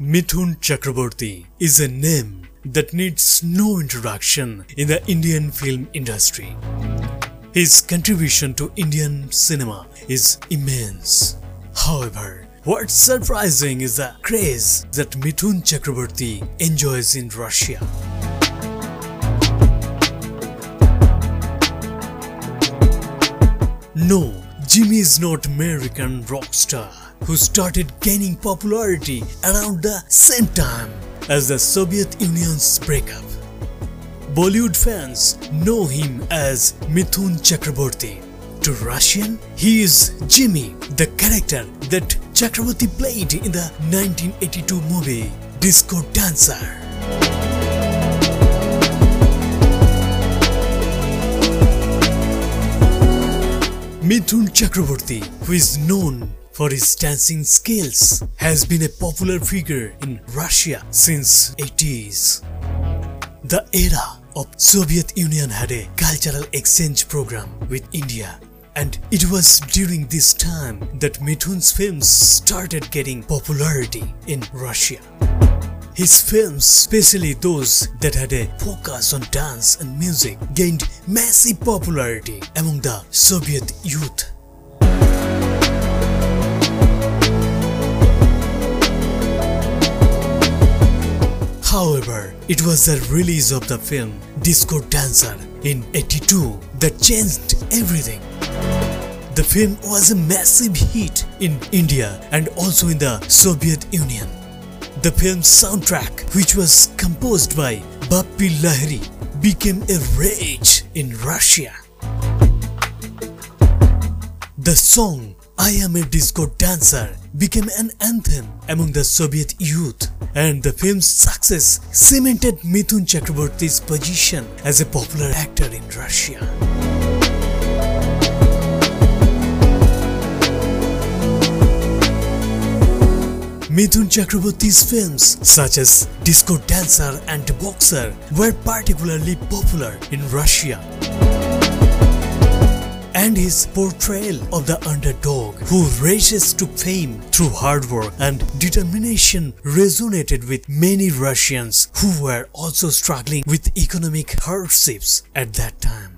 Mithun Chakraborty is a name that needs no introduction in the Indian film industry. His contribution to Indian cinema is immense. However, what's surprising is the craze that Mithun Chakraborty enjoys in Russia. No, Jimmy is not American rock star who started gaining popularity around the same time as the Soviet Union's breakup. Bollywood fans know him as Mithun Chakraborty. To Russian, he is Jimmy, the character that Chakraborty played in the 1982 movie Disco Dancer. Mithun Chakraborty, who is known for his dancing skills, has been a popular figure in Russia since 80s. The era of Soviet Union had a cultural exchange program with India and it was during this time that Mithun's films started getting popularity in Russia. His films, especially those that had a focus on dance and music, gained massive popularity among the Soviet youth. However, it was the release of the film Disco Dancer in 82 that changed everything. The film was a massive hit in India and also in the Soviet Union. The film's soundtrack, which was composed by Bappi Lahiri, became a rage in Russia. The song I Am a Disco Dancer became an anthem among the Soviet youth and the film's success cemented Mithun Chakraborty's position as a popular actor in Russia. Mithun Chakraborty's films such as Disco Dancer and Boxer were particularly popular in Russia. And his portrayal of the underdog who rises to fame through hard work and determination resonated with many Russians who were also struggling with economic hardships at that time.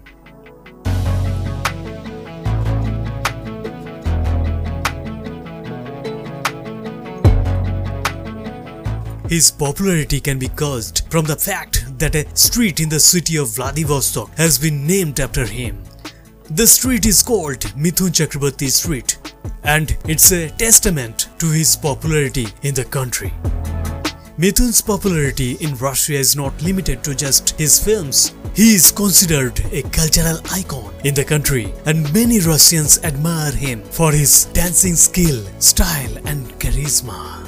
His popularity can be caused from the fact that a street in the city of Vladivostok has been named after him. The street is called Mithun Chakraborty Street and it's a testament to his popularity in the country. Mithun's popularity in Russia is not limited to just his films. He is considered a cultural icon in the country and many Russians admire him for his dancing skill, style and charisma.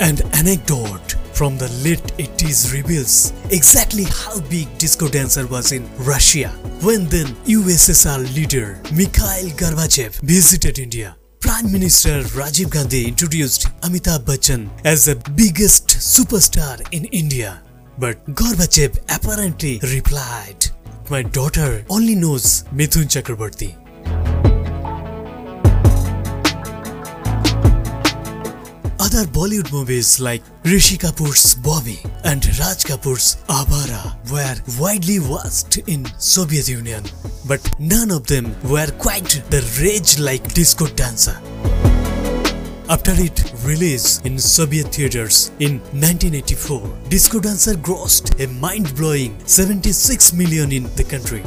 An anecdote from the late 80s reveals exactly how big disco dancer was in Russia when then USSR leader Mikhail Gorbachev visited India. Prime Minister Rajiv Gandhi introduced Amitabh Bachchan as the biggest superstar in India. But Gorbachev apparently replied, My daughter only knows Mithun Chakraborty. Other Bollywood movies like Rishi Kapoor's Bobby and Raj Kapoor's Awaara were widely watched in Soviet Union, but none of them were quite the rage like Disco Dancer. After its release in Soviet theaters in 1984, Disco Dancer grossed a mind-blowing 76 million in the country.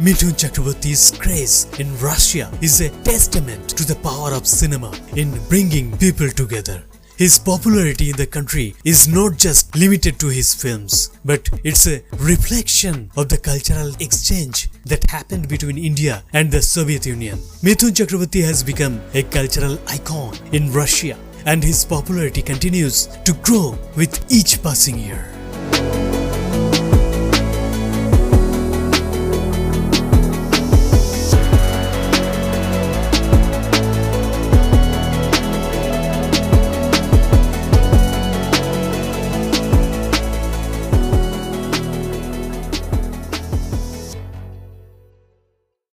Mithun Chakraborty's craze in Russia is a testament to the power of cinema in bringing people together. His popularity in the country is not just limited to his films, but it's a reflection of the cultural exchange that happened between India and the Soviet Union. Mithun Chakraborty has become a cultural icon in Russia and his popularity continues to grow with each passing year.